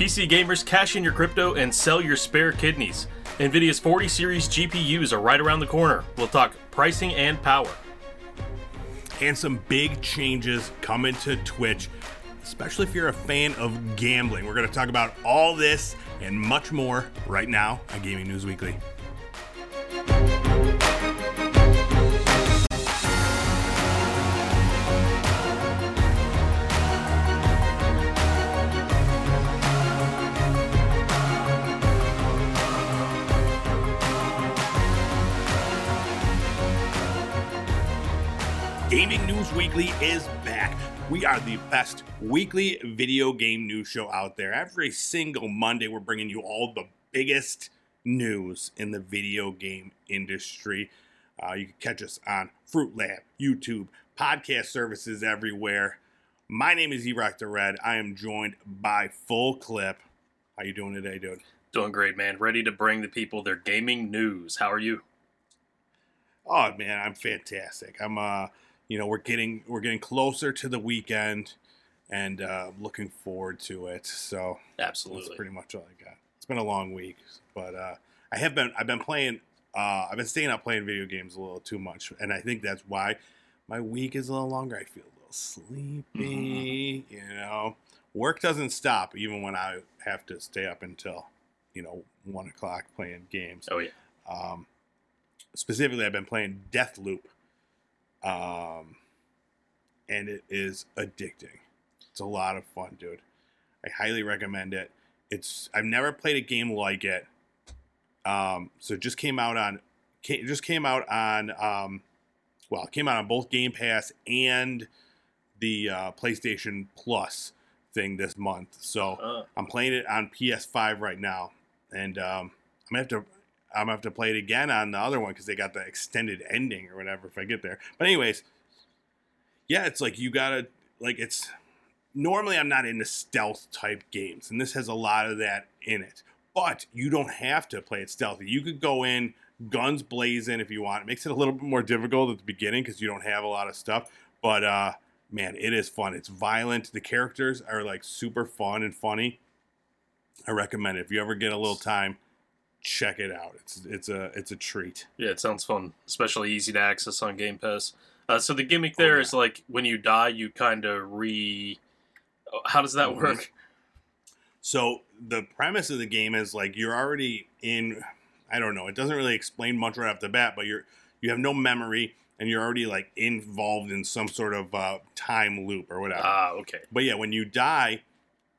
PC gamers, cash in your crypto and sell your spare kidneys. NVIDIA's 40 series GPUs are right around the corner. We'll talk pricing and power. And some big changes coming to Twitch, especially if you're a fan of gambling. We're going to talk about all this and much more right now on Gaming News Weekly. Gaming News Weekly is back. We are the best weekly video game news show out there. Every single Monday, we're bringing you all the biggest news in the video game industry. Uh, you can catch us on Fruit Lab, YouTube, podcast services everywhere. My name is Erock the Red. I am joined by Full Clip. How you doing today, dude? Doing great, man. Ready to bring the people their gaming news. How are you? Oh man, I'm fantastic. I'm uh you know we're getting we're getting closer to the weekend and uh, looking forward to it. So Absolutely. that's pretty much all i got. It's been a long week but uh, i have been i've been playing uh, i've been staying up playing video games a little too much and i think that's why my week is a little longer. I feel a little sleepy you know? Work doesn't stop even when i have to stay up until you know one o'clock playing games. Oh yeah. um, specifically, I've been playing Deathloop, um, and it is addicting. It's a lot of fun, dude. I highly recommend it. It's I've never played a game like it. Um, so it just came out on, ca- it just came out on, um, well, it came out on both Game Pass and the uh, PlayStation Plus thing this month. So Uh, I'm playing it on PS5 right now, and um, I'm gonna have to I'm gonna have to play it again on the other one because they got the extended ending or whatever if I get there. But anyways, yeah, it's like you gotta like it's normally I'm not into stealth type games, and this has a lot of that in it. But you don't have to play it stealthy. You could go in guns blazing if you want. It makes it a little bit more difficult at the beginning because you don't have a lot of stuff. But uh, man, it is fun. It's violent. The characters are like super fun and funny. I recommend it. If you ever get a little time, check it out. It's it's a it's a treat. yeah, it sounds fun, especially easy to access on Game Pass. Uh, so the gimmick there Oh, is like when you die, you kind of re. oh, How does that Mhm. work? So the premise of the game is like you're already in. I don't know. It doesn't really explain much right off the bat, but you're you have no memory and you're already like involved in some sort of uh, time loop or whatever. Ah, okay. But yeah, when you die,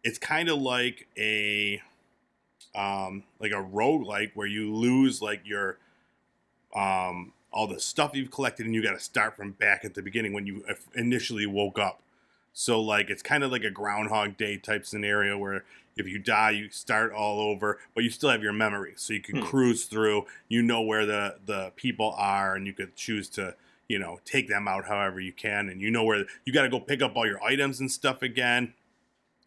it's kind of like a um like a roguelike where you lose like your um all the stuff you've collected and you got to start from back at the beginning when you initially woke up. So like it's kind of like a groundhog day type scenario where if you die you start all over but you still have your memory so you can Hmm. cruise through you know where the the people are and you could choose to you know take them out however you can and you know where you got to go pick up all your items and stuff again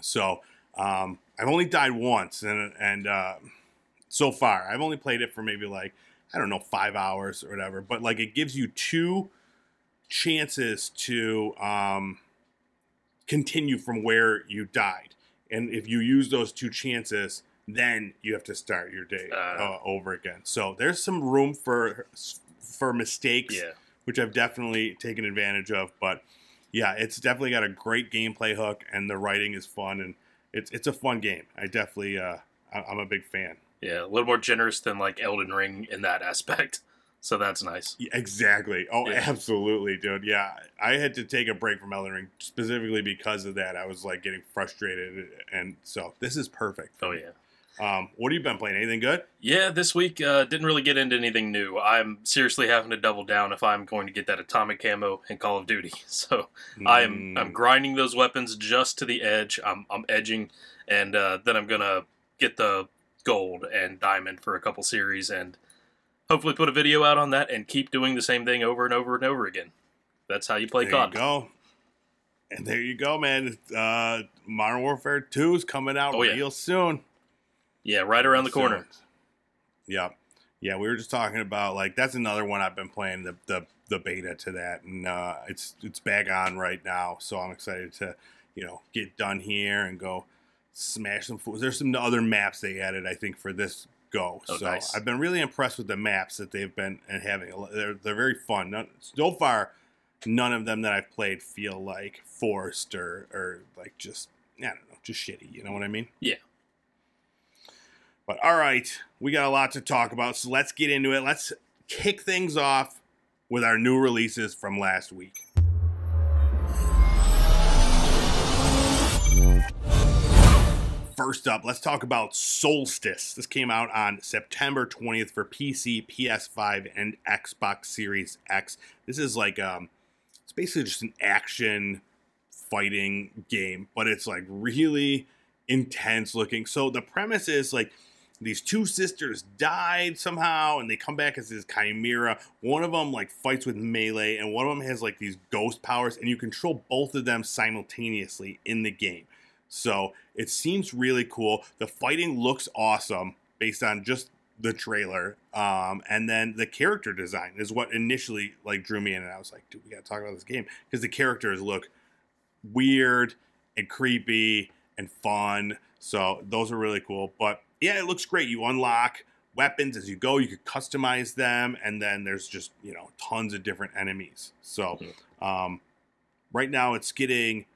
so um, I've only died once, and and uh, so far I've only played it for maybe like I don't know five hours or whatever. But like it gives you two chances to um, continue from where you died, and if you use those two chances, then you have to start your day Uh. uh, over again. So there's some room for for mistakes Yeah. which I've definitely taken advantage of. But yeah, it's definitely got a great gameplay hook, and the writing is fun, and it's it's a fun game. I definitely uh, I'm a big fan. Yeah, a little more generous than like Elden Ring in that aspect. So that's nice. Yeah, exactly. Oh, Yeah. absolutely, dude. Yeah, I had to take a break from Elden Ring specifically because of that. I was like getting frustrated, and so this is perfect. Oh yeah. Um, what have you been playing? Anything good? Yeah, this week uh, didn't really get into anything new. I'm seriously having to double down if I'm going to get that atomic camo in Call of Duty. So am I'm Mm, grinding those weapons just to the edge. I'm I'm edging, and uh, then I'm gonna get the gold and diamond for a couple series, and hopefully put a video out on that and keep doing the same thing over and over and over again. That's how you play there COD. you go. And there you go, man. Uh, Modern Warfare 2 is coming out Oh, yeah. real soon. Yeah, right around the corner. So, yeah, yeah. We were just talking about like that's another one I've been playing the the, the beta to that, and uh, it's it's back on right now. So I'm excited to you know get done here and go smash some fools. There's some other maps they added, I think, for this go. Oh, so nice. I've been really impressed with the maps that they've been and having. They're they're very fun. None, so far, none of them that I've played feel like forced or or like just I don't know, just shitty. You know what I mean? Yeah. But all right, we got a lot to talk about, so let's get into it. Let's kick things off with our new releases from last week. First up, let's talk about Soulstice. This came out on September 20th for PC, PS5, and Xbox Series X. This is like um it's basically just an action fighting game, but it's like really intense looking. So the premise is like these two sisters died somehow and they come back as this chimera. One of them like fights with melee and one of them has like these ghost powers and you control both of them simultaneously in the game. So it seems really cool. The fighting looks awesome based on just the trailer. Um, and then the character design is what initially like drew me in and I was like, dude, we gotta talk about this game because the characters look weird and creepy and fun. So those are really cool. But yeah, it looks great. You unlock weapons as you go. You could customize them, and then there's just you know tons of different enemies. So um, right now it's getting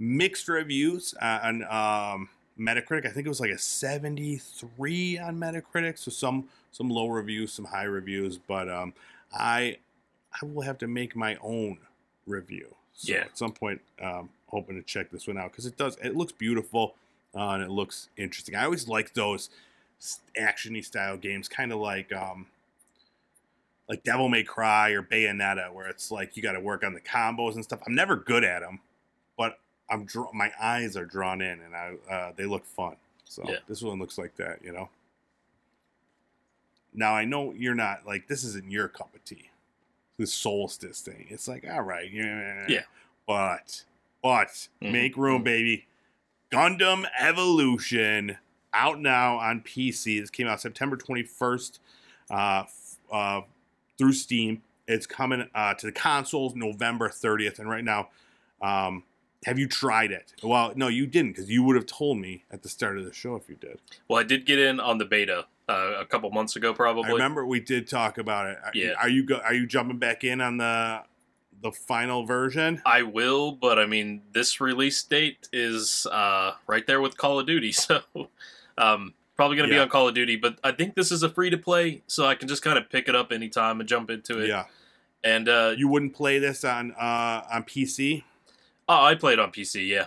mixed reviews on um, Metacritic. I think it was like a 73 on Metacritic. So some some low reviews, some high reviews. But um, I I will have to make my own review. So Yeah. at some point, um, hoping to check this one out because it does. It looks beautiful uh, and it looks interesting. I always like those actiony style games, kind of like um, like Devil May Cry or Bayonetta, where it's like you got to work on the combos and stuff. I'm never good at them, but I'm my eyes are drawn in and I uh, they look fun. So Yeah. this one looks like that, you know. Now I know you're not like this isn't your cup of tea. the Soulstice thing. It's like, all right, yeah. Yeah. But but Mhm. make room, baby. Gundam Evolution out now on PC. This came out September 21st uh, uh, through Steam. It's coming uh, to the consoles November 30th. And right now, um, have you tried it? Well, no, you didn't because you would have told me at the start of the show if you did. Well, I did get in on the beta uh, a couple months ago, probably. I remember we did talk about it. Yeah. Are you go- are you jumping back in on the the final version? I will, but I mean, this release date is uh, right there with Call of Duty, so um, probably going to Yeah. be on Call of Duty. But I think this is a free to play, so I can just kind of pick it up anytime and jump into it. Yeah. And uh, You wouldn't play this on uh, on PC? oh, I played on PC. Yeah,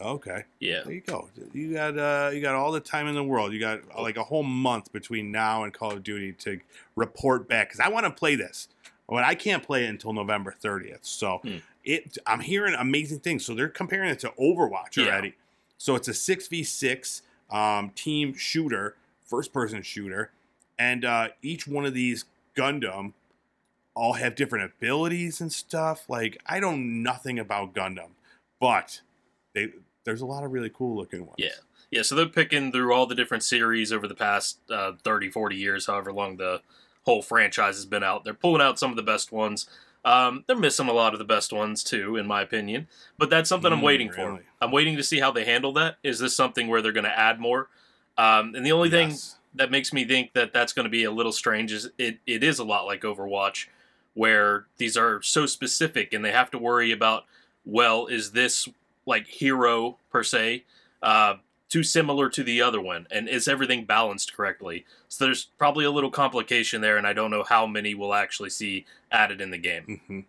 Okay. yeah, There you go. You got uh, you got all the time in the world. You got like a whole month between now and Call of Duty to report back because I want to play this, but I can't play it until November 30th. So Hmm. it, I'm hearing amazing things. So they're comparing it to Overwatch Yeah. already. So it's a six v six um, team shooter, first person shooter, and uh, each one of these Gundam all have different abilities and stuff. Like I know nothing about Gundam, but they there's a lot of really cool looking ones. Yeah. yeah. So they're picking through all the different series over the past uh, 30, 40 years, however long the whole franchise has been out. They're pulling out some of the best ones. Um, they're missing a lot of the best ones too, in my opinion. But that's something I'm Mm, waiting for. I'm waiting to see how they handle that. Is this something where they're going to add more? Um, and the only thing that makes me think that that's going to be a little strange is it, it is a lot like Overwatch, where these are so specific and they have to worry about, well, is this like hero per se uh, too similar to the other one? And is everything balanced correctly? So there's probably a little complication there, and I don't know how many we'll actually see added in the game. hmm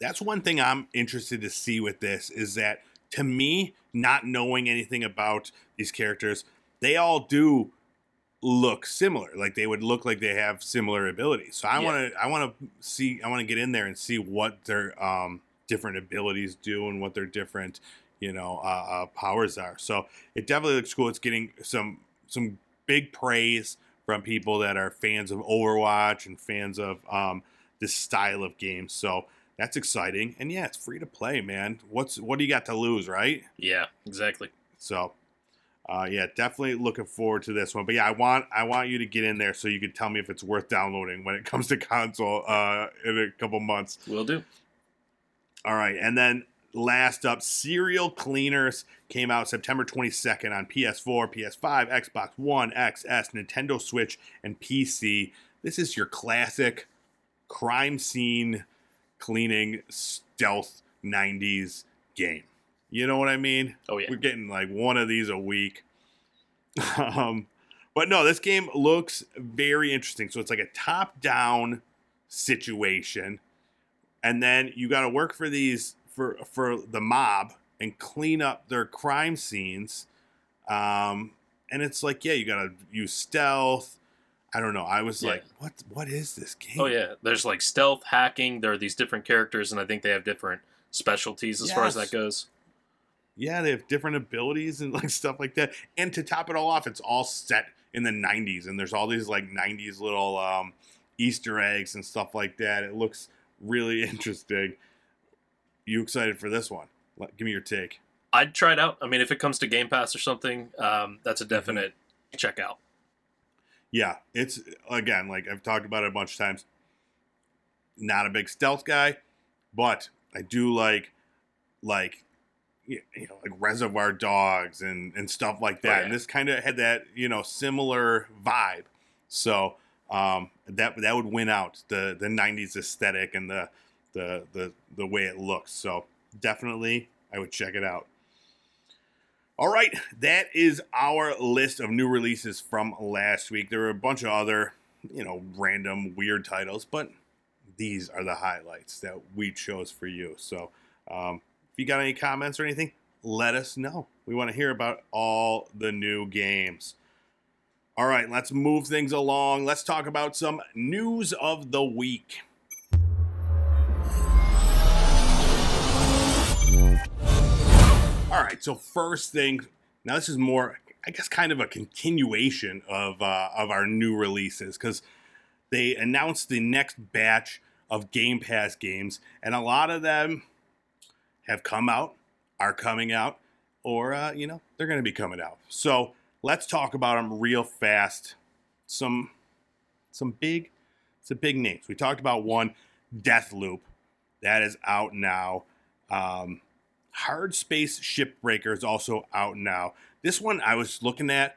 That's one thing I'm interested to see with this is that to me, not knowing anything about these characters, they all do look similar. Like they would look like they have similar abilities. So I Yeah. want to I want to see I want to get in there and see what their um, different abilities do and what their different you know uh, uh, powers are. So it definitely looks cool. It's getting some some big praise from people that are fans of Overwatch and fans of um, this style of game. So that's exciting. And yeah, it's free to play, man. What's what do you got to lose, right? Yeah, exactly. So uh, yeah, definitely looking forward to this one. But yeah, I want I want you to get in there so you can tell me if it's worth downloading when it comes to console uh, in a couple months. Will do. All right, and then last up, Serial Cleaners came out September 22nd on PS4, PS5, Xbox One, XS, Nintendo Switch, and PC. This is your classic crime scene cleaning stealth 90s game. You know what I mean? Oh yeah. We're getting like one of these a week. um, but no, this game looks very interesting. So it's like a top down situation. And then you got to work for these for for the mob and clean up their crime scenes. Um, and it's like, yeah, you got to use stealth. I don't know. I was Yeah. like, what what is this game? Oh yeah. There's like stealth hacking. There are these different characters, and I think they have different specialties as far as that goes. Yeah, they have different abilities and like stuff like that. And to top it all off, it's all set in the 90s and there's all these like 90s little um, Easter eggs and stuff like that. It looks really interesting. You excited for this one? Give me your take. I'd try it out. I mean, if it comes to Game Pass or something, um, that's a definite check out. Yeah, it's again like I've talked about it a bunch of times. Not a big stealth guy, but I do like like you know like Reservoir Dogs and and stuff like that. Oh, yeah. And this kind of had that you know similar vibe. So um, that that would win out the the '90s aesthetic and the the the the way it looks. So definitely, I would check it out. All right, that is our list of new releases from last week. There were a bunch of other, you know, random weird titles, but these are the highlights that we chose for you. So, um, if you got any comments or anything, let us know. We want to hear about all the new games. All right, let's move things along. Let's talk about some news of the week. All right, so first thing, now this is more, I guess, kind of a continuation of uh, of our new releases because they announced the next batch of Game Pass games, and a lot of them have come out, are coming out, or uh, you know they're going to be coming out. So let's talk about them real fast. Some some big some big names. We talked about one, Deathloop, that is out now. Um, Hardspace Shipbreaker is also out now. This one I was looking at,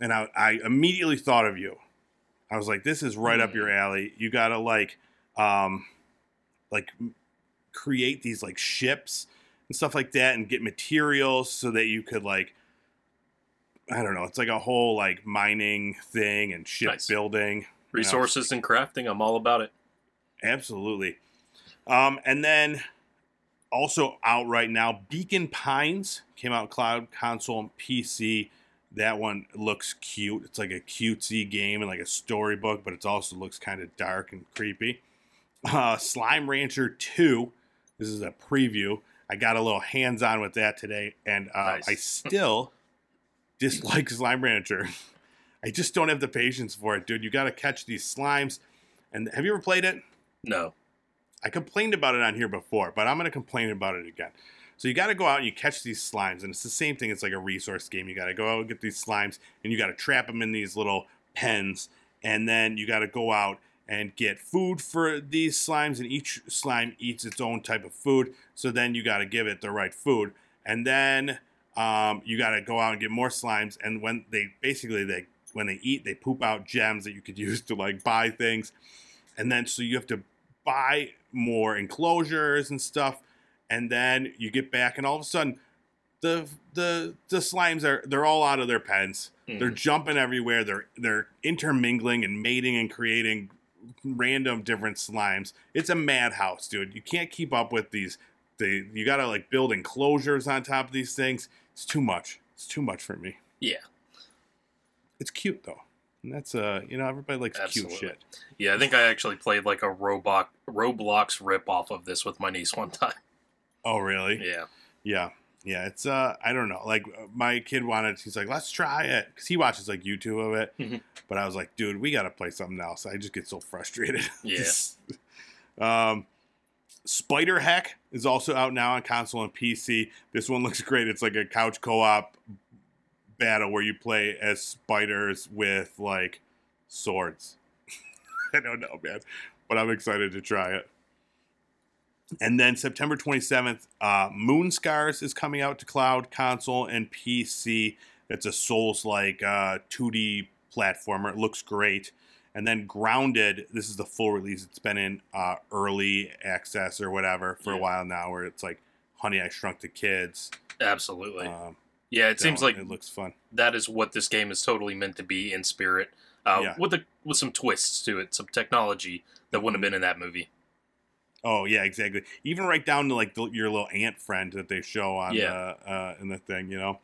and I, I immediately thought of you. I was like, "This is right up your alley. You gotta like, um, like create these like ships and stuff like that, and get materials so that you could like, I don't know. It's like a whole like mining thing and Nice. shipbuilding. Resources and crafting, I'm all about it. Absolutely. Um, and then also out right now, Beacon Pines came out cloud console and PC. That one looks cute. It's like a cutesy game and like a storybook, but it also looks kind of dark and creepy. Uh, Slime Rancher 2. This is a preview. I got a little hands on with that today, and uh, Nice. I still dislike Slime Rancher. I just don't have the patience for it, dude. You got to catch these slimes. And have you ever played it? No. I complained about it on here before, but I'm going to complain about it again. So you got to go out and you catch these slimes, and it's the same thing. It's like a resource game. You got to go out and get these slimes, and you got to trap them in these little pens, and then you got to go out and get food for these slimes, and each slime eats its own type of food. So then you got to give it the right food, and then um, you got to go out and get more slimes. And when they basically they when they eat, they poop out gems that you could use to like buy things, and then so you have to buy more enclosures and stuff and then you get back and all of a sudden the the the slimes are they're all out of their pens. Hmm. they're jumping everywhere. They're they're intermingling and mating and creating random different slimes. It's a madhouse dude. You can't keep up with these. They you gotta like build enclosures on top of these things. It's too much. It's too much for me. Yeah. it's cute though and that's uh you know everybody likes Absolutely. cute shit Yeah, I think I actually played like a Roblox Roblox rip off of this with my niece one time. oh really Yeah. Yeah. Yeah, it's uh I don't know. Like my kid wanted he's like, "Let's try it." Cuz he watches like YouTube of it. Mhm. But I was like, "Dude, we got to play something else." I just get so frustrated. Yeah. um SpiderHeck is also out now on console and PC. This one looks great. It's like a couch co-op battle where you play as spiders with like swords. I don't know, man, but I'm excited to try it. And then September 27th, uh, Moonscars is coming out to cloud, console, and PC. It's a Souls like uh, 2D platformer. It looks great. And then Grounded, this is the full release. It's been in uh, early access or whatever for a while now, where it's like Honey, I Shrunk the Kids. Absolutely. Um, yeah, it seems like it looks fun. that is what this game is totally meant to be in spirit. Uh, Yeah. With a, with some twists to it, some technology that wouldn't have been in that movie. Oh yeah, exactly. Even right down to like the, your little ant friend that they show on Yeah. the uh, in the thing, you know.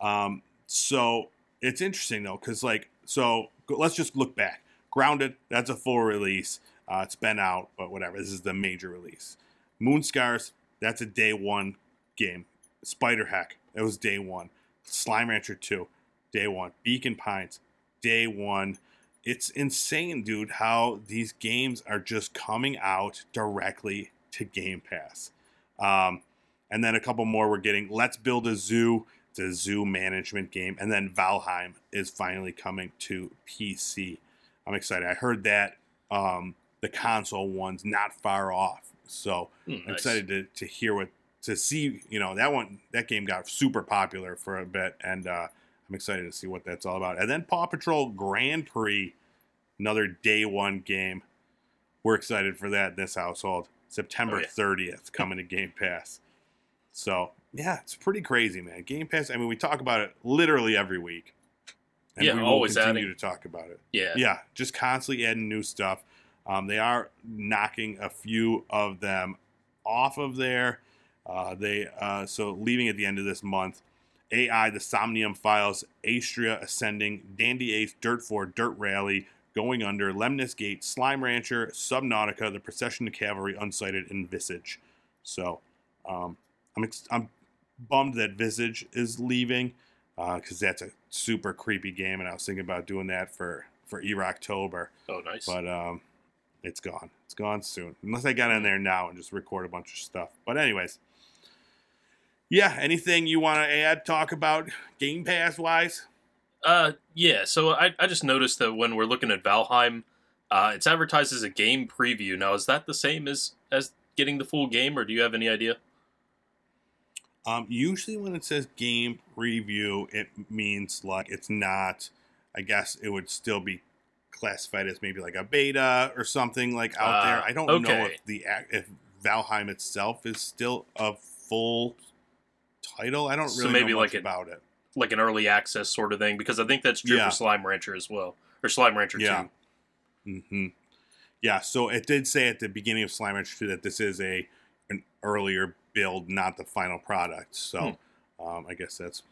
Um, so it's interesting though, because like, so let's just look back. Grounded, that's a full release. Uh, it's been out, but whatever. This is the major release. Moonscars, that's a day one game. SpiderHeck, that was day one. Slime Rancher two, day one. Beacon Pines, day one it's insane, dude, how these games are just coming out directly to Game Pass. Um, and then a couple more we're getting. Let's Build a Zoo. It's a zoo management game. And then Valheim is finally coming to PC. I'm excited. I heard that um, the console one's not far off. So I'm nice. excited to, to hear what to see. You know that one that game got super popular for a bit, and uh, I'm excited to see what that's all about. And then Paw Patrol Grand Prix, another day one game. We're excited for that in this household. September Oh, yeah. 30th coming to Game Pass. So yeah, it's pretty crazy, man. Game Pass. I mean, we talk about it literally every week. And Yeah, we will always continue adding. to talk about it Yeah. yeah, just constantly adding new stuff. Um, they are knocking a few of them off of there. Uh, they uh, so leaving at the end of this month. AI, the Somnium Files, Astria Ascending, Dandy Ace, Dirt 4, Dirt Rally, Going Under, Lemnis Gate, Slime Rancher, Subnautica, The Procession of Calvary, Unsighted, and Visage. So um, I'm ex- I'm bummed that Visage is leaving because that's a super creepy game, and I was thinking about doing that for for Erocktober, Oh, nice. but um, it's gone. It's gone soon, unless I got in there now and just record a bunch of stuff. But anyways, yeah. Anything you want to add? Talk about Game Pass wise? Uh, yeah. So I, I just noticed that when we're looking at Valheim, uh, it's advertised as a game preview. Now, is that the same as as getting the full game, or do you have any idea? Um, usually when it says game preview, it means like it's not. I guess it would still be classified as maybe like a beta or something like out there. Ah, I don't know if the if Valheim itself is still a full title. I don't really So maybe know like much it- about it. Like an early access sort of thing, because I think that's true Yeah. for Slime Rancher as well, or Slime Rancher Yeah. Two. hmm Yeah, so it did say at the beginning of Slime Rancher 2 that this is a an earlier build, not the final product. So Hmm. um, I guess that's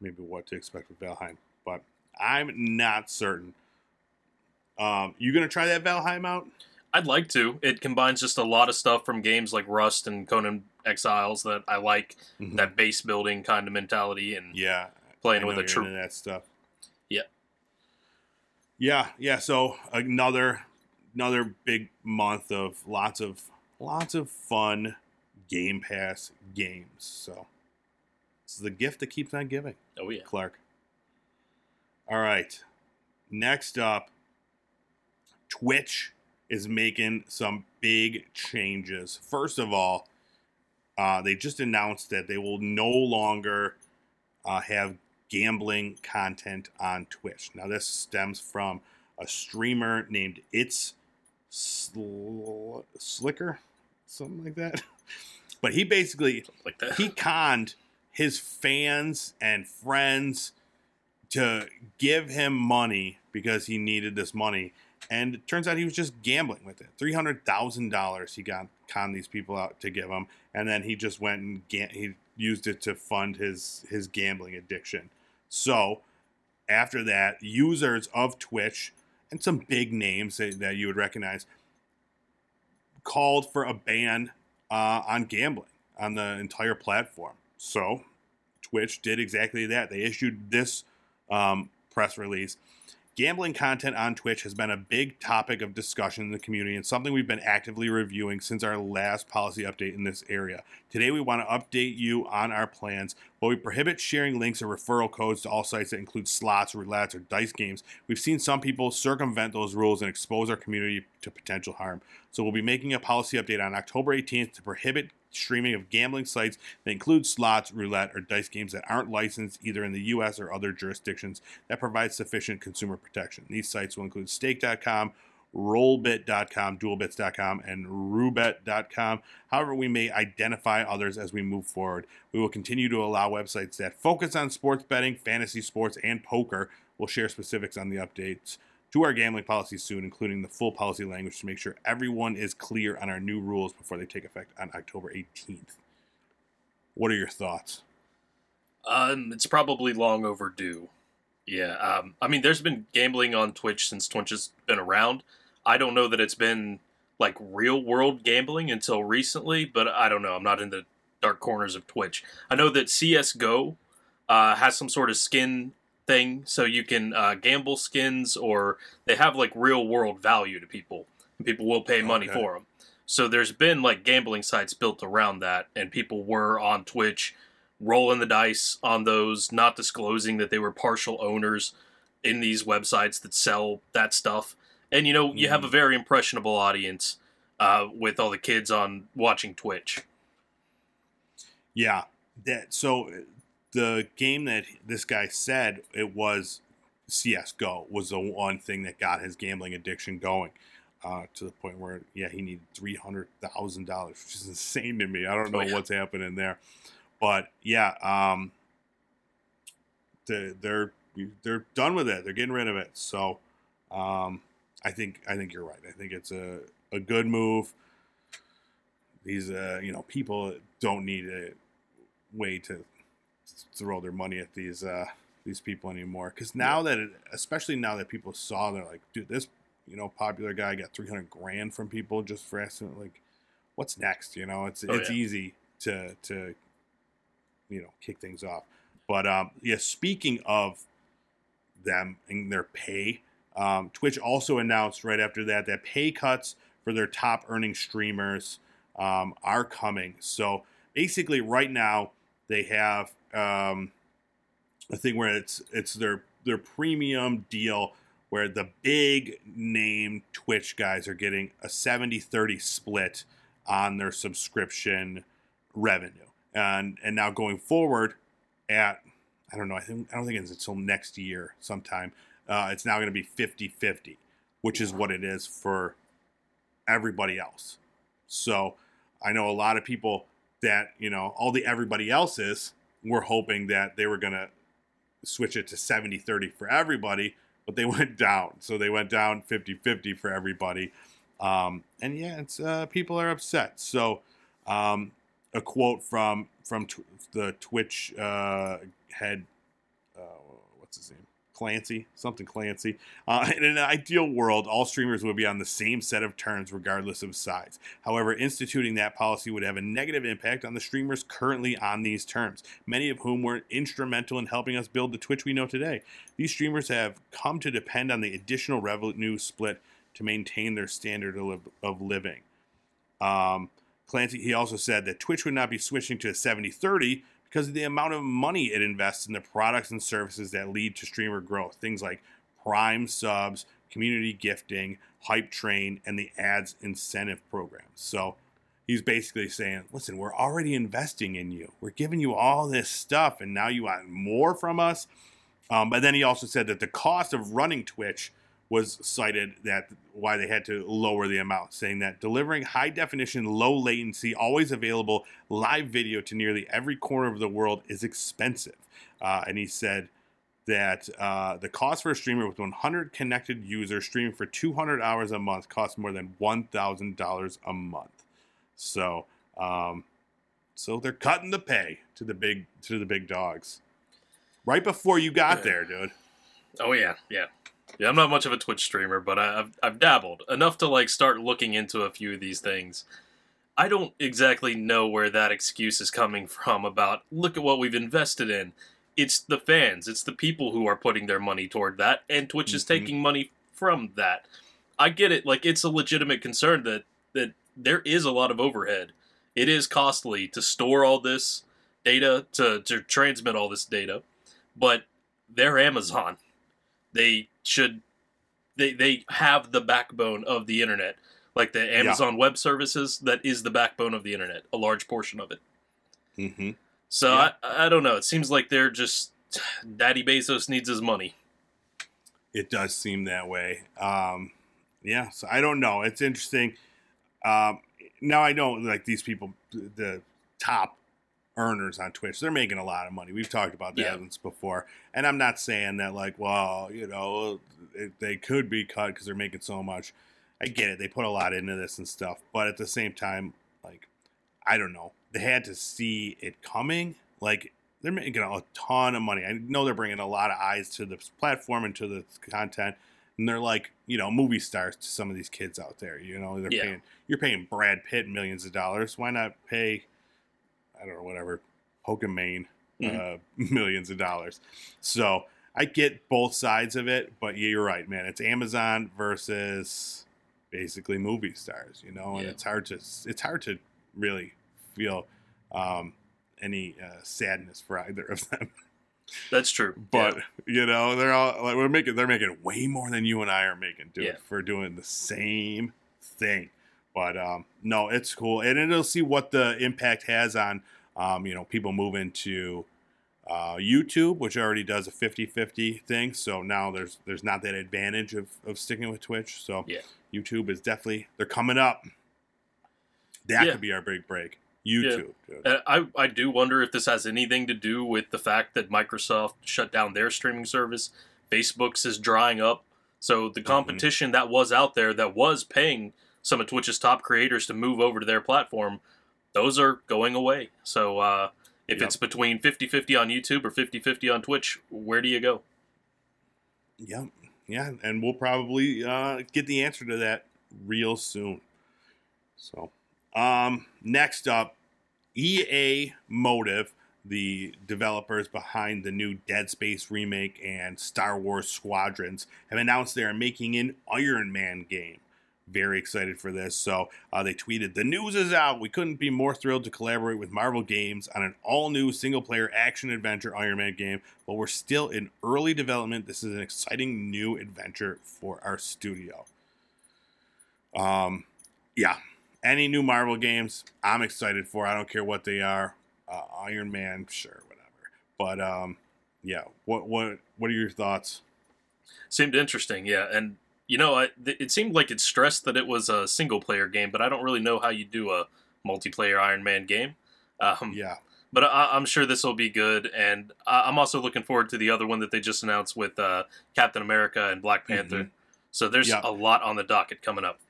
maybe what to expect with Valheim. But I'm not certain. Um, you gonna try that Valheim out? I'd like to. It combines just a lot of stuff from games like Rust and Conan Exiles that I like. Mhm. That base building kind of mentality and Yeah, playing with a troop. that stuff. Yeah. Yeah, yeah. So another another big month of lots of lots of fun Game Pass games. So it's the gift that keeps on giving, Oh yeah. Clark. All right. Next up, Twitch is making some big changes. First of all, uh, they just announced that they will no longer uh, have gambling content on Twitch. Now, this stems from a streamer named It's Sl- Sliker, something like that. But he basically Like that. he conned his fans and friends to give him money because he needed this money. And it turns out he was just gambling with it. Three hundred thousand dollars he got conned these people out to give him, and then he just went and ga- he used it to fund his his gambling addiction. So after that, users of Twitch and some big names that, that you would recognize called for a ban uh, on gambling on the entire platform. So Twitch did exactly that. They issued this um, press release Gambling content on Twitch has been a big topic of discussion in the community and something we've been actively reviewing since our last policy update in this area. Today, we want to update you on our plans. While we prohibit sharing links or referral codes to all sites that include slots, roulette, or dice games, we've seen some people circumvent those rules and expose our community to potential harm. So, we'll be making a policy update on October 18th to prohibit streaming of gambling sites that include slots, roulette, or dice games that aren't licensed either in the U.S. or other jurisdictions that provide sufficient consumer protection. These sites will include stake.com, rollbit.com, duelbits.com, and roobet.com. However, we may identify others as we move forward. We will continue to allow websites that focus on sports betting, fantasy sports, and poker. We'll share specifics on the updates to our gambling policy soon, including the full policy language to make sure everyone is clear on our new rules before they take effect on October 18th. What are your thoughts? Um, it's probably long overdue. Yeah, um, I mean, there's been gambling on Twitch since Twitch has been around. I don't know that it's been like real world gambling until recently, but I don't know. I'm not in the dark corners of Twitch. I know that CS:GO uh, has some sort of skin thing, so you can uh, gamble skins, or they have like real world value to people, and people will pay money Okay. for them. So there's been like gambling sites built around that, and people were on Twitch rolling the dice on those, not disclosing that they were partial owners in these websites that sell that stuff. And you know, you have a very impressionable audience uh, with all the kids on watching Twitch. Yeah, that so the game that this guy said it was CS:GO was the one thing that got his gambling addiction going. Uh, to the point where, yeah, he needed three hundred thousand dollars, which is insane to me. I don't know Oh, yeah. what's happening there, but yeah, um, the, they're they're done with it. They're getting rid of it. So, um, I think I think you're right. I think it's a a good move. These uh, you know people don't need a way to throw their money at these uh, these people anymore. Because now that, it, especially now that people saw, they're like, dude, this you know popular guy got three hundred grand from people just for asking, like, what's next? You know, it's Oh, it's yeah. easy to to you know kick things off. But um, yeah, speaking of them and their pay, um, Twitch also announced right after that that pay cuts for their top earning streamers um, are coming. So basically, right now they have um, a thing where it's it's their their premium deal where the big name Twitch guys are getting a 70-30 split on their subscription revenue. And and now going forward at I don't know, I think I don't think it's until next year sometime. Uh, it's now going to be 50-50, which is what it is for everybody else. So I know a lot of people that, you know, all the everybody else is were hoping that they were going to switch it to 70 30 for everybody, but they went down. So they went down 50 50 for everybody. Um, and yeah, it's uh, people are upset. So um, a quote from from tw- the Twitch uh, head, uh, what's his name? Clancy, something Clancy. Uh, in an ideal world, all streamers would be on the same set of terms regardless of size. However, instituting that policy would have a negative impact on the streamers currently on these terms, many of whom were instrumental in helping us build the Twitch we know today. These streamers have come to depend on the additional revenue split to maintain their standard of, li- of living. Um, Clancy, he also said that Twitch would not be switching to a 70 30 because of the amount of money it invests in the products and services that lead to streamer growth. Things like Prime subs, community gifting, Hype Train, and the ads incentive programs. So he's basically saying, listen, we're already investing in you. We're giving you all this stuff, and now you want more from us. Um, but then he also said that the cost of running Twitch was cited that why they had to lower the amount, saying that delivering high definition, low latency, always available live video to nearly every corner of the world is expensive. Uh, and he said that uh, the cost for a streamer with 100 connected users streaming for 200 hours a month costs more than $1,000 a month. So, um, so they're cutting the pay to the big to the big dogs. Right before you got Yeah. there, dude. Oh yeah, yeah, yeah. I'm not much of a Twitch streamer, but I, I've I've dabbled enough to like start looking into a few of these things. I don't exactly know where that excuse is coming from about look at what we've invested in. it's the fans, it's the people who are putting their money toward that, and Twitch is Mhm. taking money from that. I get it. Like it's a legitimate concern that that there is a lot of overhead. It is costly to store all this data to to transmit all this data, but they're Amazon. They should they they have the backbone of the internet. Like the Amazon Web Services, that is the backbone of the internet, a large portion of it. Mm-hmm. So Yeah. I, I don't know. It seems like they're just Daddy Bezos needs his money. It does seem that way. Um, yeah, so I don't know. It's interesting. Um, now I know like these people, the top earners on Twitch, they're making a lot of money. We've talked about that Yeah. once before, and I'm not saying that like, well, you know, it, they could be cut because they're making so much. I get it; they put a lot into this and stuff, but at the same time, like, I don't know, they had to see it coming. Like, they're making a ton of money. I know they're bringing a lot of eyes to the platform and to the content, and they're like, you know, movie stars to some of these kids out there. You know, they're Yeah. paying. You're paying Brad Pitt millions of dollars. Why not pay? I don't know, whatever, Pokimane uh, millions of dollars. So I get both sides of it, but yeah, you're right, man. It's Amazon versus basically movie stars, you know, and Yeah. it's hard to it's hard to really feel um, any uh, sadness for either of them. That's true. But Yeah. you know, they're all like we're making they're making way more than you and I are making, dude, Yeah. for doing the same thing. But um, no, it's cool, and it'll see what the impact has on um, you know people moving to uh, YouTube, which already does a 50-50 thing. So now there's there's not that advantage of, of sticking with Twitch. So Yeah. YouTube is definitely they're coming up. That Yeah. could be our big break. YouTube. Uh, I I do wonder if this has anything to do with the fact that Microsoft shut down their streaming service. Facebook's is drying up, so the competition that was out there that was paying some of Twitch's top creators to move over to their platform, those are going away. So uh, if Yep. it's between 50-50 on YouTube or 50-50 on Twitch, where do you go? Yeah, yeah, and we'll probably uh, get the answer to that real soon. So, um, next up, EA Motive, the developers behind the new Dead Space remake and Star Wars Squadrons, have announced they are making an Iron Man game. Very excited for this. So uh, they tweeted, "The news is out. We couldn't be more thrilled to collaborate with Marvel Games on an all-new single-player action adventure Iron Man game but we're still in early development. This is an exciting new adventure for our studio. Um, yeah, any new Marvel games, I'm excited for. I don't care what they are. Uh, Iron Man, sure, whatever. But um, yeah, what what what are your thoughts? Seemed interesting, yeah. And you know, I, th- it seemed like it stressed that it was a single player game, but I don't really know how you do a multiplayer Iron Man game. Um, Yeah, But I, I'm sure this will be good, and I, I'm also looking forward to the other one that they just announced with uh, Captain America and Black Panther. So there's Yeah. a lot on the docket coming up.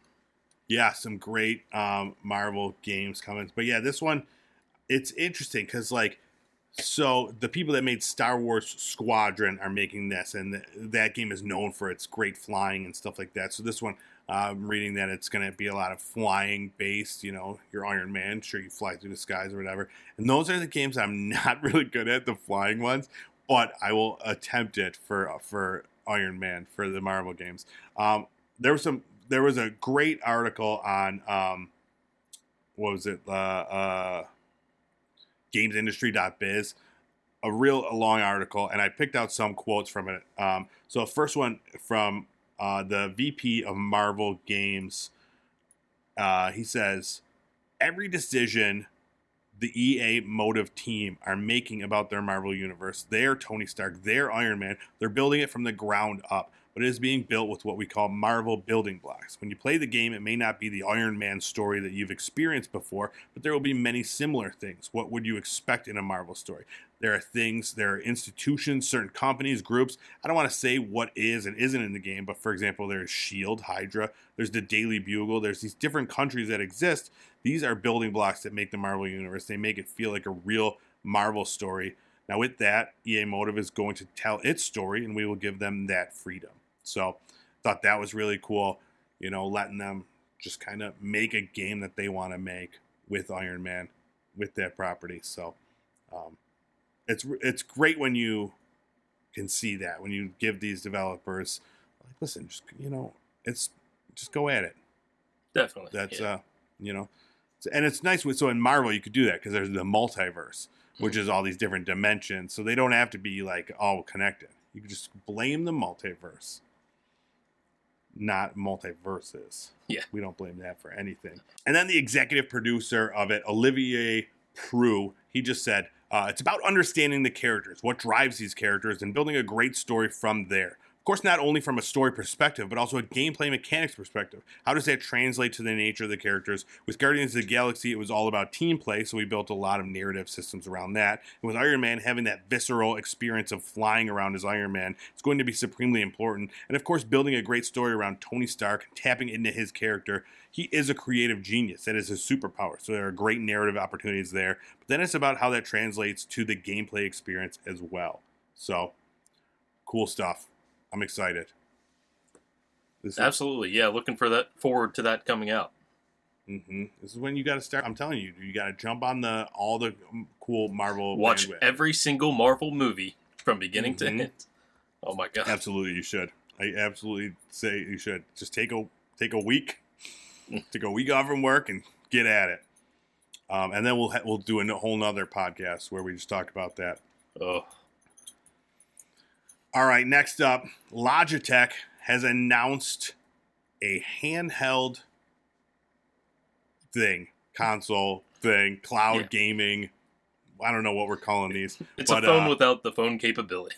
yeah, some great um, Marvel games coming. But yeah, this one, it's interesting because like, so the people that made Star Wars Squadron are making this, and th- that game is known for its great flying and stuff like that. So this one, uh, I'm reading that it's going to be a lot of flying based. You know, your Iron Man, sure you fly through the skies or whatever. And those are the games I'm not really good at, the flying ones. But I will attempt it for for Iron Man for the Marvel games. Um, there was some. There was a great article on um, what was it? Uh, uh, gamesindustry.biz a real a long article and i picked out some quotes from it. Um, so first one from uh, the vp of marvel games uh, he says every decision the ea motive team are making about their marvel universe their tony stark their iron man they're building it from the ground up but it is being built with what we call Marvel building blocks. When you play the game, it may not be the Iron Man story that you've experienced before, but there will be many similar things. What would you expect in a Marvel story? There are things, there are institutions, certain companies, groups. I don't want to say what is and isn't in the game, but for example, there's Shield, Hydra, there's the Daily Bugle, there's these different countries that exist. These are building blocks that make the Marvel universe. They make it feel like a real Marvel story. Now, with that, EA Motive is going to tell its story, and we will give them that freedom. So, thought that was really cool. You know, letting them just kind of make a game that they want to make with Iron Man, with that property. So, um, it's it's great when you can see that when you give these developers like listen just you know it's just go at it Definitely. that's yeah. uh you know and it's nice with so in marvel you could do that because there's the multiverse which is all these different dimensions so they don't have to be like all connected you can just blame the multiverse not multiverses. Yeah. we don't blame that for anything. And then the executive producer of it olivier proulx he just said uh, it's about understanding the characters what drives these characters and building a great story from there course not only from a story perspective but also a gameplay mechanics perspective. How does that translate to the nature of the characters? With guardians of the galaxy it was all about team play so we built a lot of narrative systems around that. And with iron man having that visceral experience of flying around as iron man it's going to be supremely important. And of course building a great story around tony stark tapping into his character. He is a creative genius. That is his superpower. So there are great narrative opportunities there. But then it's about how that translates to the gameplay experience as well. So cool stuff i'm excited this is, Absolutely. Yeah. Looking for that forward to that coming out. hmm this is when you got to start i'm telling you you got to jump on the all the um, cool marvel Watch bandwagon. every single Marvel movie from beginning Mhm. to end. Oh my god. Absolutely, you should. I absolutely say you should. Just take a take a week, take a week off from work and get at it. Um, and then we'll ha- we'll do a whole nother podcast where we just talk about that. Oh. All right, next up, Logitech has announced a handheld thing, console thing, cloud Yeah. gaming. I don't know what we're calling these. It's But, a phone uh, without the phone capability.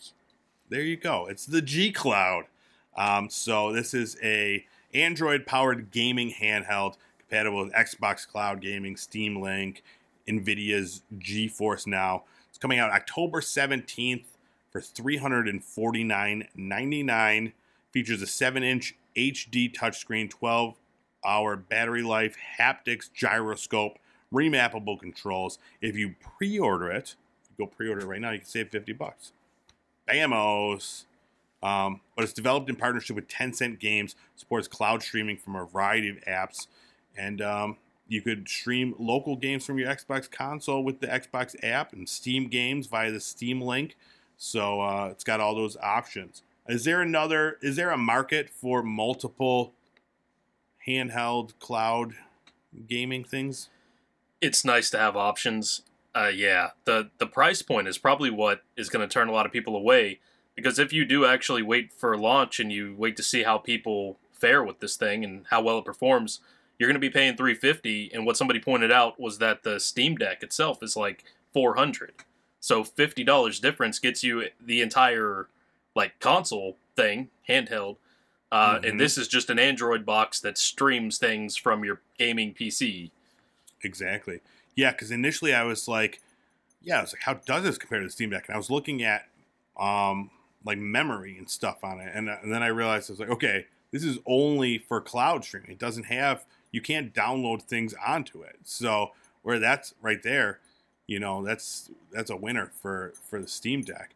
There you go. It's the G Cloud. Um, so this is a Android powered gaming handheld compatible with Xbox Cloud Gaming, Steam Link, Nvidia's GeForce Now. It's coming out October 17th for $349.99. Features a 7 inch HD touchscreen, 12 hour battery life, haptics, gyroscope, remappable controls. If you pre order it, go pre order it right now, you can save 50 bucks. Bamos. Um, but it's developed in partnership with Tencent Games, supports cloud streaming from a variety of apps, and um, you could stream local games from your Xbox console with the Xbox app and Steam games via the Steam link. So uh, it's got all those options. Is there another? Is there a market for multiple handheld cloud gaming things? It's nice to have options. Uh, yeah, the the price point is probably what is going to turn a lot of people away because if you do actually wait for launch and you wait to see how people fare with this thing and how well it performs, you're going to be paying 350 and what somebody pointed out was that the Steam Deck itself is like 400. So $50 difference gets you the entire like console thing, handheld. Uh, Mhm. and this is just an Android box that streams things from your gaming PC. Exactly. Yeah, because initially I was like, yeah, I was like, how does this compare to the Steam Deck? And I was looking at um like memory and stuff on it, and, uh, and then I realized I was like, okay, this is only for cloud streaming. It doesn't have you can't download things onto it. So where that's right there, you know, that's that's a winner for for the Steam Deck,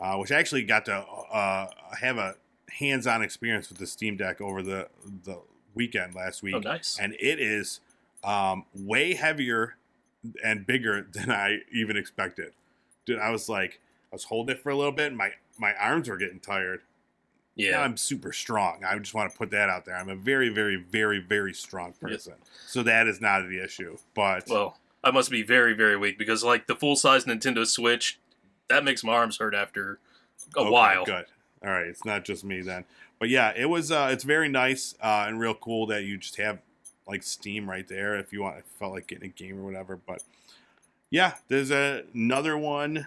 uh, which I actually got to uh, have a hands-on experience with the Steam Deck over the the weekend last week Oh, nice. and it is um, way heavier and bigger than I even expected. Dude, I was like, I was holding it for a little bit, and my my arms were getting tired. Now Yeah. I'm super strong. I just want to put that out there. I'm a very, very, very, very strong person. So that is not the issue. But Well, I must be very, very weak because, like, the full size Nintendo Switch, that makes my arms hurt after a Okay, while. Good. All right, it's not just me then. But yeah, it was. Uh, it's very nice uh, and real cool that you just have like Steam right there if you want. If felt like getting a game or whatever. But yeah, there's a, another one,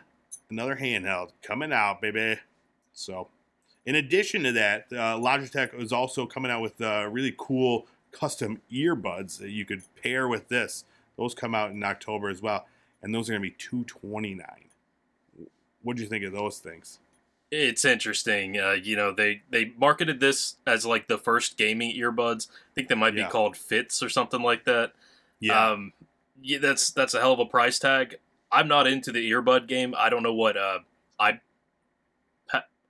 another handheld coming out, baby. So, in addition to that, uh, Logitech is also coming out with uh, really cool custom earbuds that you could pair with this. Those come out in October as well, and those are going to be two twenty nine. What do you think of those things? It's interesting. Uh, you know, they they marketed this as like the first gaming earbuds. I think they might be Yeah. called Fits or something like that. Yeah, Um, yeah, that's that's a hell of a price tag. I'm not into the earbud game. I don't know what uh I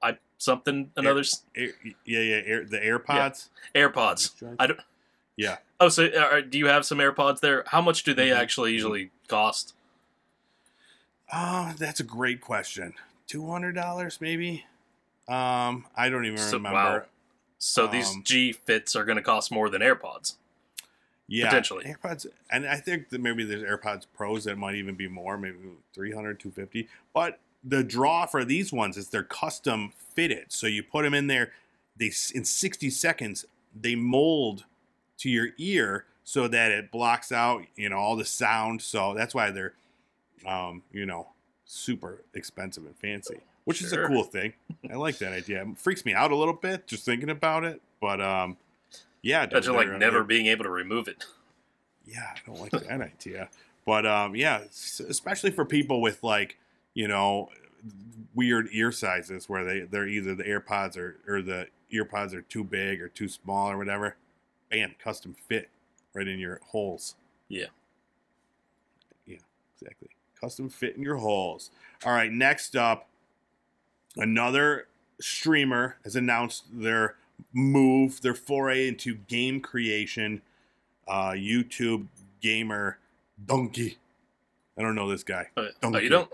I something another s Air, yeah, yeah. Air, the AirPods. AirPods. I don't. Yeah. Oh, so uh, do you have some AirPods there? How much do they Mhm. actually usually cost? Oh, that's a great question. Two hundred dollars, maybe. Um, I don't even So- remember. wow. So these Um, G Fits are going to cost more than AirPods. Yeah, Potentially. AirPods, and I think that maybe there's AirPods Pros that might even be more, maybe 300, 250. But the draw for these ones is they're custom fitted, so you put them in there. They in 60 seconds they mold to your ear so that it blocks out you know all the sound. So that's why they're, um, you know, super expensive and fancy, which is a cool thing. I like that idea. It freaks me out a little bit just thinking about it, but um, yeah, Imagine like never being able to remove it. yeah, I don't like that idea. But um, yeah, especially for people with like, you know, weird ear sizes where they they're either the AirPods or or the earpods are too big or too small or whatever. Bam, custom fit right in your holes. Yeah. Yeah, exactly. Custom fit in your holes. All right, next up, another streamer has announced their move, their foray into game creation. Uh, YouTube gamer Dunkey. I don't know this guy. Uh, oh, you don't?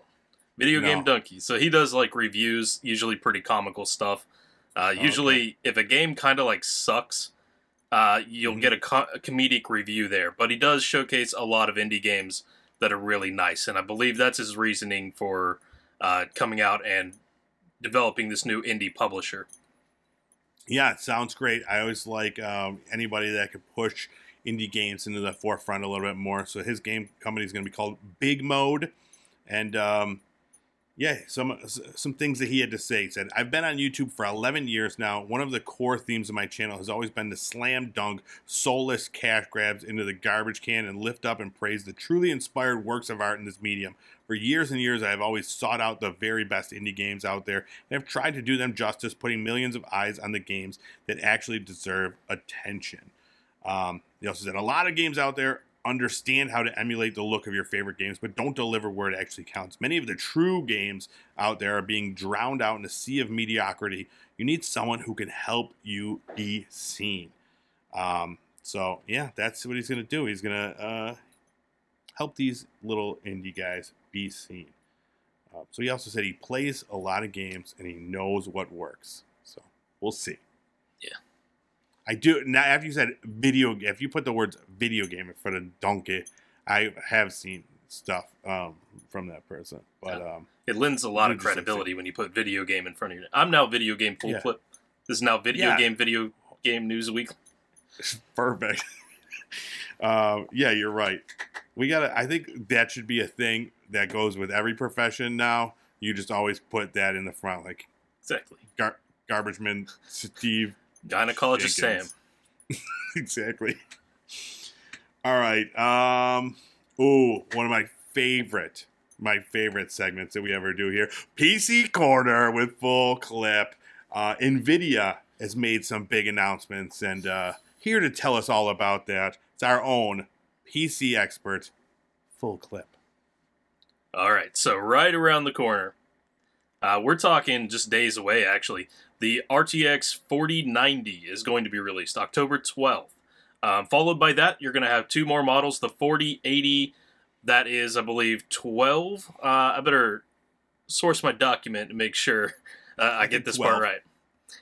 Video No. game dunkey. So he does like reviews, usually pretty comical stuff. Uh, Oh, usually, if a game kind of like sucks, uh, you'll Mhm. get a, co- a comedic review there. But he does showcase a lot of indie games that are really nice, and I believe that's his reasoning for uh, coming out and developing this new indie publisher. Yeah, it sounds great. I always like um, anybody that could push indie games into the forefront a little bit more. So his game company is going to be called Big Mode, and um, yeah, some some things that he had to say. He said, "I've been on YouTube for 11 years now. One of the core themes of my channel has always been to slam dunk soulless cash grabs into the garbage can and lift up and praise the truly inspired works of art in this medium. For years and years, I have always sought out the very best indie games out there and have tried to do them justice, putting millions of eyes on the games that actually deserve attention. Um, he also said a lot of games out there understand how to emulate the look of your favorite games, but don't deliver where it actually counts. Many of the true games out there are being drowned out in a sea of mediocrity. You need someone who can help you be seen. Um, so yeah, that's what he's gonna do. He's gonna uh, help these little indie guys be seen. Uh, so he also said he plays a lot of games and he knows what works. So we'll see. Yeah. I do now. After you said video, if you put the words video game in front of dunkey, I have seen stuff um, from that person. But um, It lends a lot of credibility when you put video game in front of you. I'm now video game full Yeah. clip. This is now video Yeah. game video game news week. perfect. um, yeah, you're right. We gotta. I think that should be a thing that goes with every profession now. You just always put that in the front, like Exactly. gar- garbage man Steve Gynecologist Sam. Exactly. All right. Um. Ooh, one of my favorite, my favorite segments that we ever do here. PC Corner with full clip. Uh, Nvidia has made some big announcements, and uh, here to tell us all about that, it's our own PC expert, full clip. All right, so right around the corner, uh, we're talking just days away. Actually, the RTX 4090 is going to be released October 12th. Um, followed by that, you're going to have two more models: the 4080, that is, I believe, 12. Uh, I better source my document to make sure uh, I, I get this 12. part right.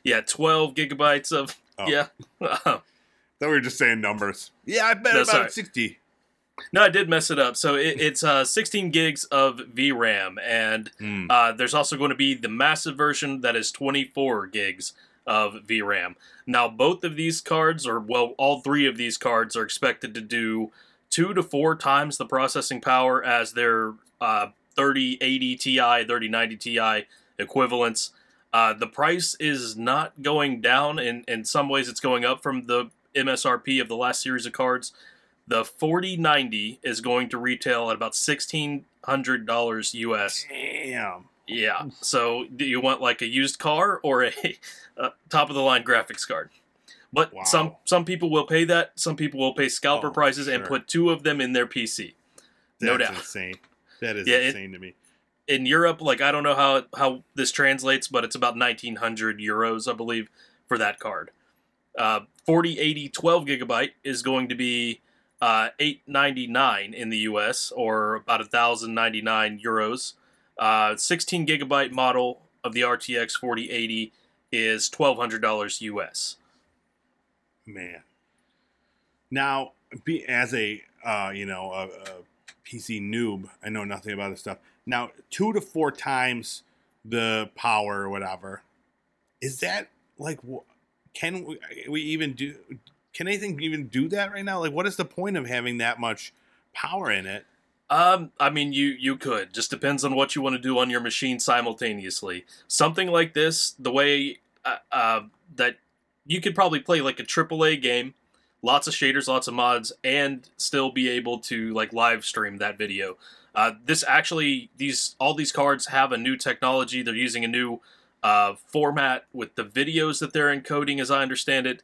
Yeah, 12 gigabytes of Oh. yeah. Thought we were just saying numbers. Yeah, I bet That's about all right. sixty. No, I did mess it up. So it, it's uh, 16 gigs of VRAM, and Hmm. Uh, there's also going to be the massive version that is 24 gigs of VRAM. Now, both of these cards, or well, all three of these cards, are expected to do two to four times the processing power as their uh, 3080 Ti, 3090 Ti equivalents. Uh, the price is not going down. In, in some ways, it's going up from the MSRP of the last series of cards. The 4090 is going to retail at about $1,600 US. Damn. Yeah. So do you want like a used car or a, a top of the line graphics card? But Wow. some some people will pay that. Some people will pay scalper Oh, prices and put two of them in their PC. No That's doubt. insane. That is Yeah, it- insane to me. In Europe, like I don't know how how this translates, but it's about 1900 euros, I believe, for that card. Uh, 4080 12 gigabyte is going to be uh, 899 in the US or about 1099 euros. Uh, 16 gigabyte model of the RTX 4080 is $1,200 US. Man. Now, be as a uh, you know a, a PC noob, I know nothing about this stuff. Now, two to four times the power or whatever. Is that like can we, we even do? Can anything even do that right now? Like, what is the point of having that much power in it? Um, I mean, you you could. Just depends on what you want to do on your machine simultaneously. Something like this, the way uh, uh, that you could probably play like a AAA game, lots of shaders, lots of mods, and still be able to like live stream that video. Uh, this actually, these all these cards have a new technology. They're using a new uh, format with the videos that they're encoding, as I understand it.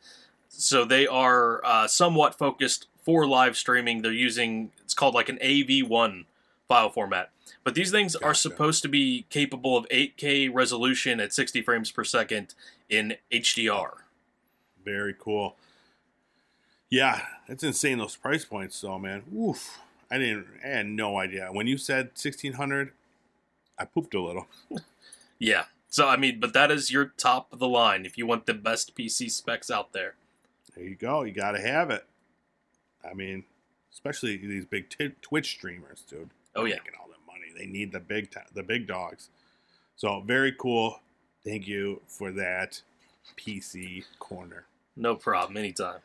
So they are uh, somewhat focused for live streaming. They're using it's called like an AV1 file format. But these things are supposed to be capable of 8K resolution at 60 frames per second in HDR. Very cool. Yeah, it's insane those price points, though, man. Oof. I didn't. I had no idea when you said sixteen hundred. I pooped a little. Yeah. So I mean, but that is your top of the line if you want the best PC specs out there. There you go. You got to have it. I mean, especially these big t- Twitch streamers, dude. Oh yeah. making all that money. They need the big t- the big dogs. So very cool. Thank you for that PC corner. No problem. Anytime.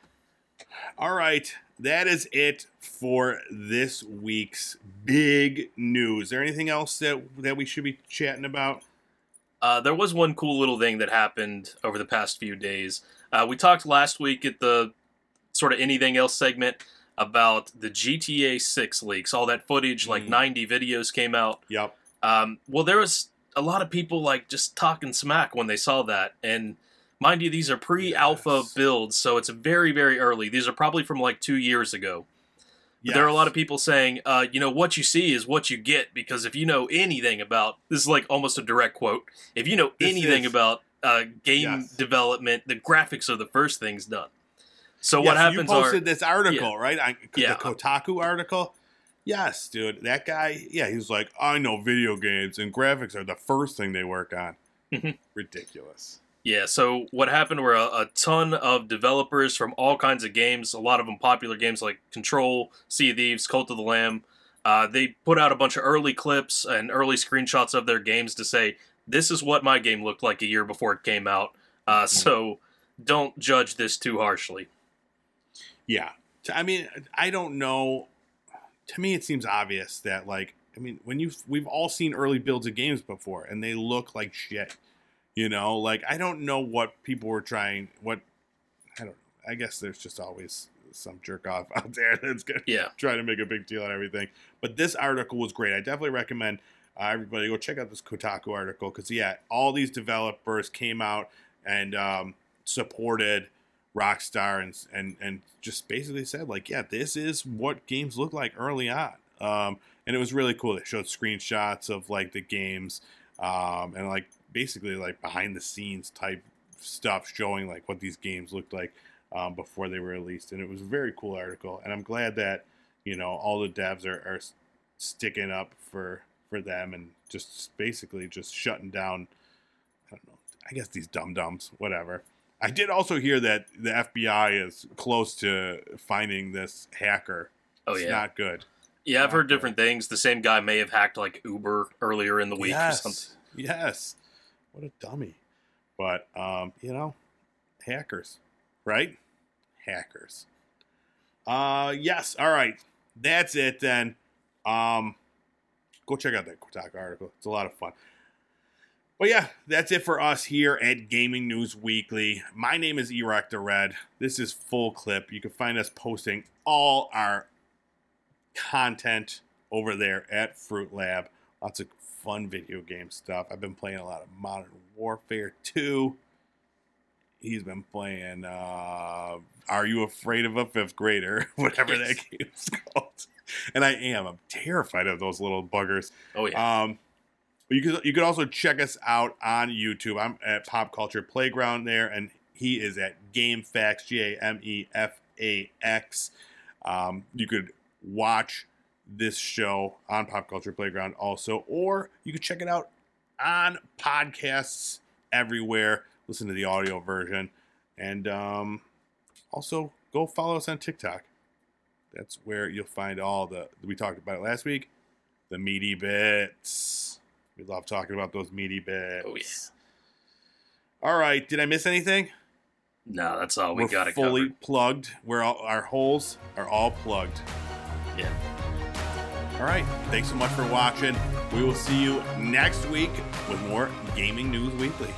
All right, that is it for this week's big news. Is there anything else that that we should be chatting about? Uh, there was one cool little thing that happened over the past few days. Uh, we talked last week at the sort of anything else segment about the GTA 6 leaks, all that footage, like Mm. 90 videos came out. Yep. Um, well, there was a lot of people like just talking smack when they saw that, and mind you, these are pre-alpha Yes. builds, so it's very, very early. These are probably from like two years ago. But There are a lot of people saying, uh, you know, what you see is what you get because if you know anything about this is like almost a direct quote. If you know This anything is- about uh, game Yes. development, the graphics are the first things done. So Yes, what happens You posted are this article, right? I, Yeah. The Kotaku article. Yes, dude. That guy. Yeah, he's like, I know video games and graphics are the first thing they work on. Mhm. Ridiculous. Yeah, so what happened were a, a ton of developers from all kinds of games, a lot of them popular games like Control, Sea of Thieves, Cult of the Lamb. Uh, they put out a bunch of early clips and early screenshots of their games to say, this is what my game looked like a year before it came out. Uh, Mhm. So don't judge this too harshly. Yeah. I mean, I don't know. To me, it seems obvious that, like, I mean, when you we've all seen early builds of games before, and they look like shit. You know, like I don't know what people were trying. What I don't. I guess there's just always some jerk off out there that's gonna Yeah. try to make a big deal out of everything. But this article was great. I definitely recommend uh, everybody go check out this Kotaku article because yeah, all these developers came out and um, supported Rockstar and and and just basically said like, yeah, this is what games look like early on. Um, and it was really cool. They showed screenshots of like the games um, and like basically like behind the scenes type stuff showing like what these games looked like um, before they were released. And it was a very cool article. And I'm glad that you know all the devs are, are sticking up for for them and just basically just shutting down. I don't know. I guess these dum dums, whatever. I did also hear that the FBI is close to finding this hacker. Oh, it's yeah. not good. Yeah, I've heard different things. The same guy may have hacked like Uber earlier in the week or something. yes, yes. What a dummy. But um, you know, hackers, right? Hackers. Uh, yes. All right. That's it then. Um, go check out that Kotaku article. It's a lot of fun. But yeah, that's it for us here at Gaming News Weekly. My name is Erect the Red. This is Full Clip. You can find us posting all our content over there at Fruit Lab. Lots of fun video game stuff. I've been playing a lot of Modern Warfare 2. He's been playing uh Are You Afraid of a Fifth Grader? Whatever that Yes. game's called. And I am. I'm terrified of those little buggers. Oh yeah. Um, but you could you could also check us out on YouTube. I'm at Pop Culture Playground there, and he is at Game Facts G A M E F A X. Um, you could watch this show on Pop Culture Playground also, or you can check it out on podcasts everywhere. Listen to the audio version. And um, also go follow us on TikTok. That's where you'll find all the we talked about it last week. The meaty bits. We love talking about those meaty bits. Oh yeah. All right. Did I miss anything? No, that's all we We're got fully covered. plugged. We're all, our holes are all plugged. Yeah. All right. Thanks so much for watching. We will see you next week with more Gaming News Weekly.